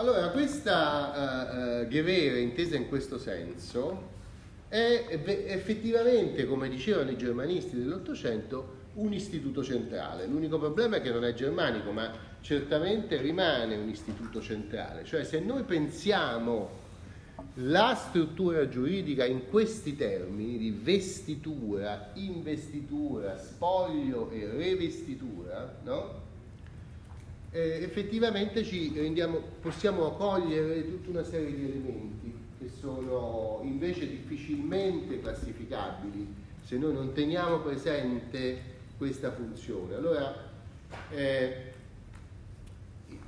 Allora, questa uh, uh, Gevere, intesa in questo senso, è effettivamente, come dicevano i germanisti dell'Ottocento, un istituto centrale. L'unico problema è che non è germanico, ma certamente rimane un istituto centrale. Cioè se noi pensiamo la struttura giuridica in questi termini di vestitura, investitura, spoglio e revestitura, no? Eh, effettivamente rendiamo, possiamo cogliere tutta una serie di elementi che sono invece difficilmente classificabili se noi non teniamo presente questa funzione. Allora, eh,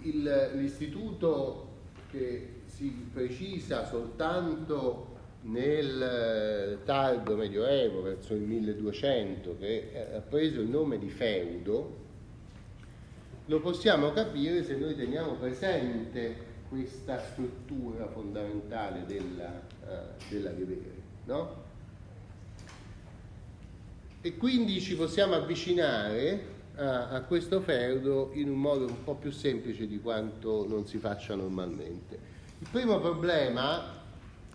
il, l'istituto che si precisa soltanto nel tardo medioevo, verso il 1200, che ha preso il nome di feudo, lo possiamo capire se noi teniamo presente questa struttura fondamentale della, uh, della Ghebere, no? E quindi ci possiamo avvicinare a, a, questo feudo in un modo un po' più semplice di quanto non si faccia normalmente. Il primo problema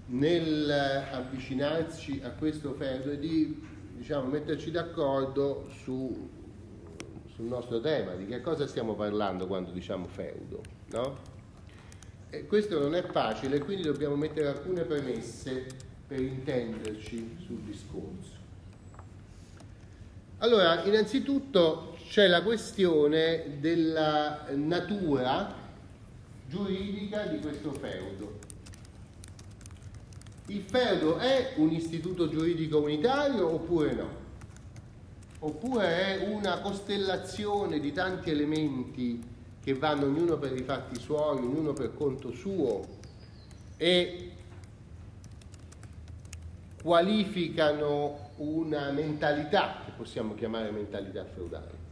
nell'avvicinarci a questo feudo è di diciamo, metterci d'accordo su, sul nostro tema, di che cosa stiamo parlando quando diciamo feudo. No? E questo non è facile, quindi dobbiamo mettere alcune premesse per intenderci sul discorso. Allora, innanzitutto c'è la questione della natura giuridica di questo feudo. Il feudo è un istituto giuridico unitario oppure no? Oppure è una costellazione di tanti elementi che vanno ognuno per i fatti suoi, ognuno per conto suo e qualificano una mentalità che possiamo chiamare mentalità feudale.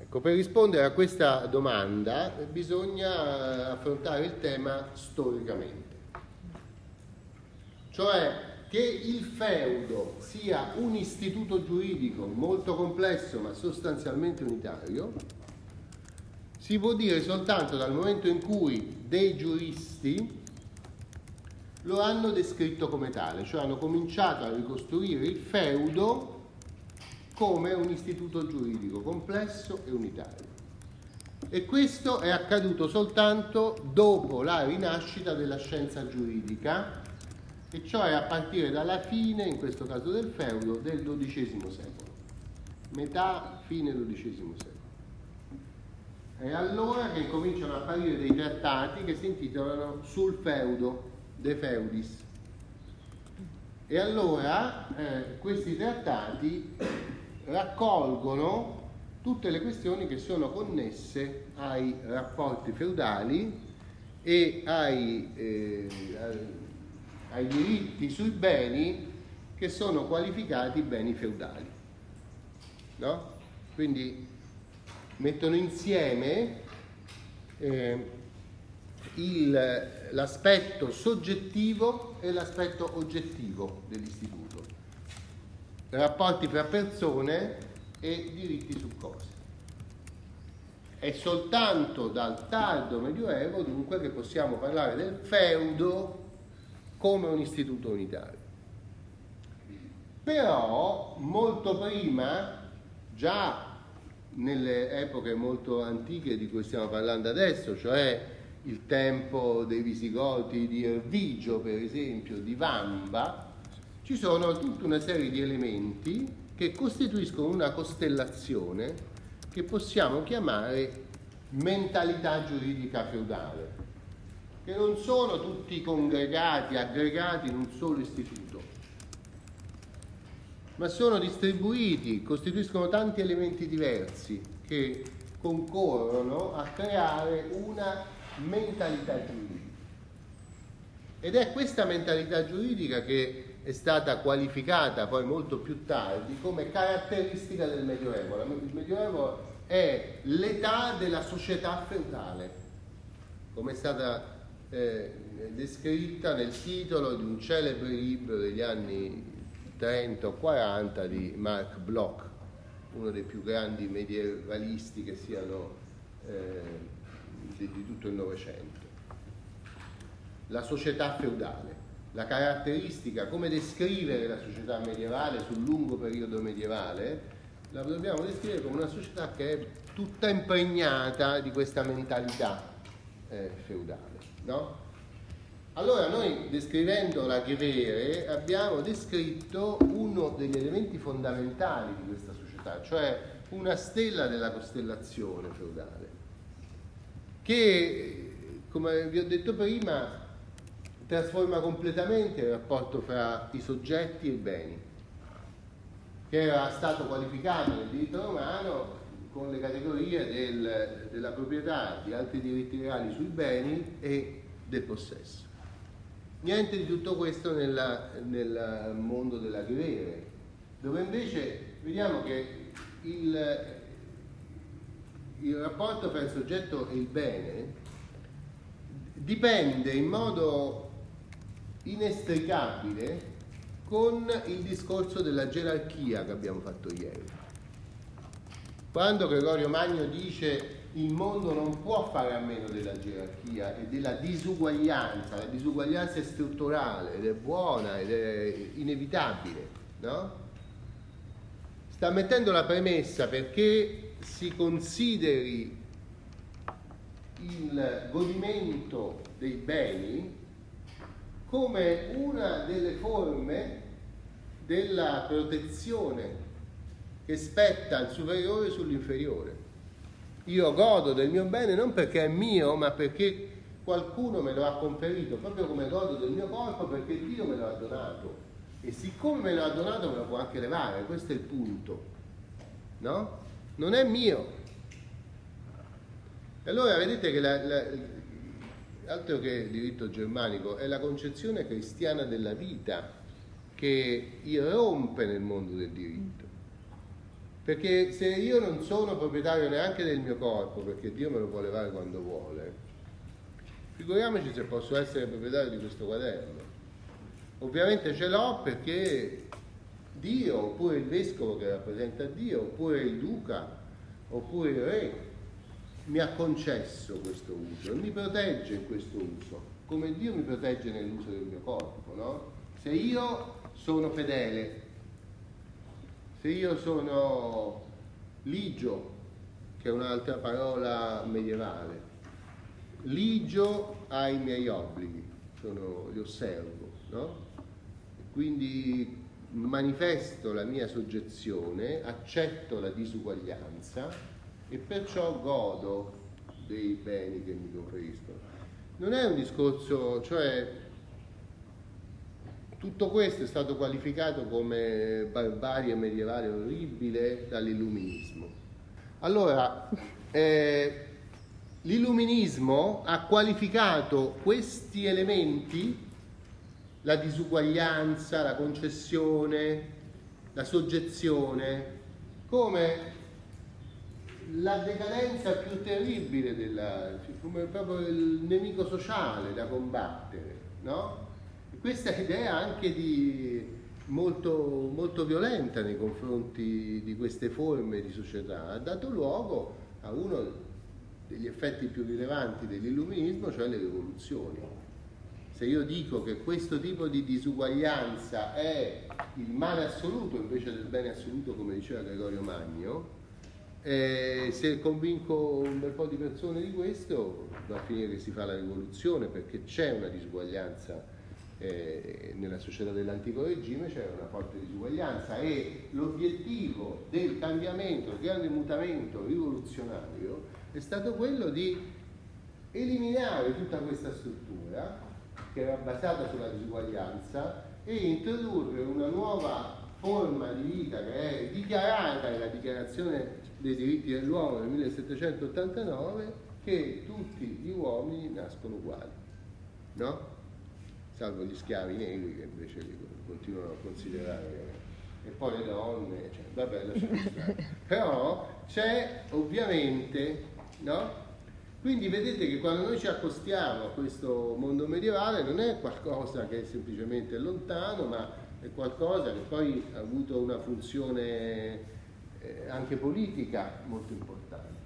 Ecco, per rispondere a questa domanda bisogna affrontare il tema storicamente, cioè che il feudo sia un istituto giuridico molto complesso ma sostanzialmente unitario, si può dire soltanto dal momento in cui dei giuristi lo hanno descritto come tale, cioè hanno cominciato a ricostruire il feudo come un istituto giuridico complesso e unitario. E questo è accaduto soltanto dopo la rinascita della scienza giuridica, e cioè a partire dalla fine, in questo caso del feudo, del XII secolo, metà, fine XII secolo. È allora che cominciano a apparire dei trattati che si intitolano sul feudo, De Feudis. E allora eh, questi trattati raccolgono tutte le questioni che sono connesse ai rapporti feudali e ai, eh, ai diritti sui beni che sono qualificati beni feudali. No? Quindi mettono insieme eh, il, l'aspetto soggettivo e l'aspetto oggettivo dell'istituto, rapporti fra persone e diritti su cose. È soltanto dal tardo medioevo dunque che possiamo parlare del feudo come un istituto unitario. Però molto prima, già nelle epoche molto antiche di cui stiamo parlando adesso, cioè il tempo dei Visigoti di Ervigio, per esempio, di Vamba, ci sono tutta una serie di elementi che costituiscono una costellazione che possiamo chiamare mentalità giuridica feudale, che non sono tutti congregati, aggregati in un solo istituto, ma sono distribuiti, costituiscono tanti elementi diversi che concorrono a creare una mentalità giuridica. Ed è questa mentalità giuridica che è stata qualificata poi molto più tardi come caratteristica del Medioevo. Il Medioevo è l'età della società feudale, come è stata eh, descritta nel titolo di un celebre libro degli anni 30 o 40 di Mark Bloch, uno dei più grandi medievalisti che siano eh, di, di tutto il Novecento. La società feudale, la caratteristica, come descrivere la società medievale sul lungo periodo medievale, la dobbiamo descrivere come una società che è tutta impregnata di questa mentalità eh, feudale. No? Allora noi descrivendo la Gevere abbiamo descritto uno degli elementi fondamentali di questa società, cioè una stella della costellazione feudale, che come vi ho detto prima trasforma completamente il rapporto fra i soggetti e i beni, che era stato qualificato nel diritto romano con le categorie del, della proprietà, di altri diritti reali sui beni e del possesso. Niente di tutto questo nella, nel mondo della Grevere, dove invece vediamo che il, il rapporto tra il soggetto e il bene dipende in modo inestricabile con il discorso della gerarchia che abbiamo fatto ieri. Quando Gregorio Magno dice il mondo non può fare a meno della gerarchia e della disuguaglianza, la disuguaglianza è strutturale ed è buona ed è inevitabile, no? Sta mettendo la premessa perché si consideri il godimento dei beni come una delle forme della protezione che spetta al superiore sull'inferiore. Io godo del mio bene non perché è mio, ma perché qualcuno me lo ha conferito, proprio come godo del mio corpo perché Dio me lo ha donato. E siccome me lo ha donato me lo può anche levare, questo è il punto. No? Non è mio. E allora vedete che la, la, altro che il diritto germanico è la concezione cristiana della vita che irrompe nel mondo del diritto. Perché se io non sono proprietario neanche del mio corpo, perché Dio me lo può levare quando vuole, figuriamoci se posso essere proprietario di questo quaderno. Ovviamente ce l'ho perché Dio, oppure il vescovo che rappresenta Dio, oppure il duca, oppure il re, mi ha concesso questo uso e mi protegge in questo uso, come Dio mi protegge nell'uso del mio corpo, no? Se io sono fedele se io sono ligio, che è un'altra parola medievale, ligio ai miei obblighi, sono, li osservo, no? Quindi manifesto la mia soggezione, accetto la disuguaglianza e perciò godo dei beni che mi conferiscono. Non è un discorso, cioè tutto questo è stato qualificato come barbarie medievale orribile dall'illuminismo. Allora, eh, l'illuminismo ha qualificato questi elementi, la disuguaglianza, la concessione, la soggezione, come la decadenza più terribile, della, come proprio il nemico sociale da combattere, no? Questa idea anche di molto, molto violenta nei confronti di queste forme di società ha dato luogo a uno degli effetti più rilevanti dell'illuminismo, cioè le rivoluzioni. Se io dico che questo tipo di disuguaglianza è il male assoluto invece del bene assoluto, come diceva Gregorio Magno, eh, se convinco un bel po' di persone di questo, va a finire che si fa la rivoluzione perché c'è una disuguaglianza eh, nella società dell'antico regime c'era una forte disuguaglianza e l'obiettivo del cambiamento, del grande mutamento rivoluzionario è stato quello di eliminare tutta questa struttura che era basata sulla disuguaglianza e introdurre una nuova forma di vita che è dichiarata nella dichiarazione dei diritti dell'uomo del 1789 che tutti gli uomini nascono uguali. No? Salvo gli schiavi neri che invece li continuano a considerare e poi le donne, cioè, vabbè, lasciamo stare. Però c'è ovviamente, no? Quindi vedete che quando noi ci accostiamo a questo mondo medievale non è qualcosa che è semplicemente lontano, ma è qualcosa che poi ha avuto una funzione eh, anche politica molto importante.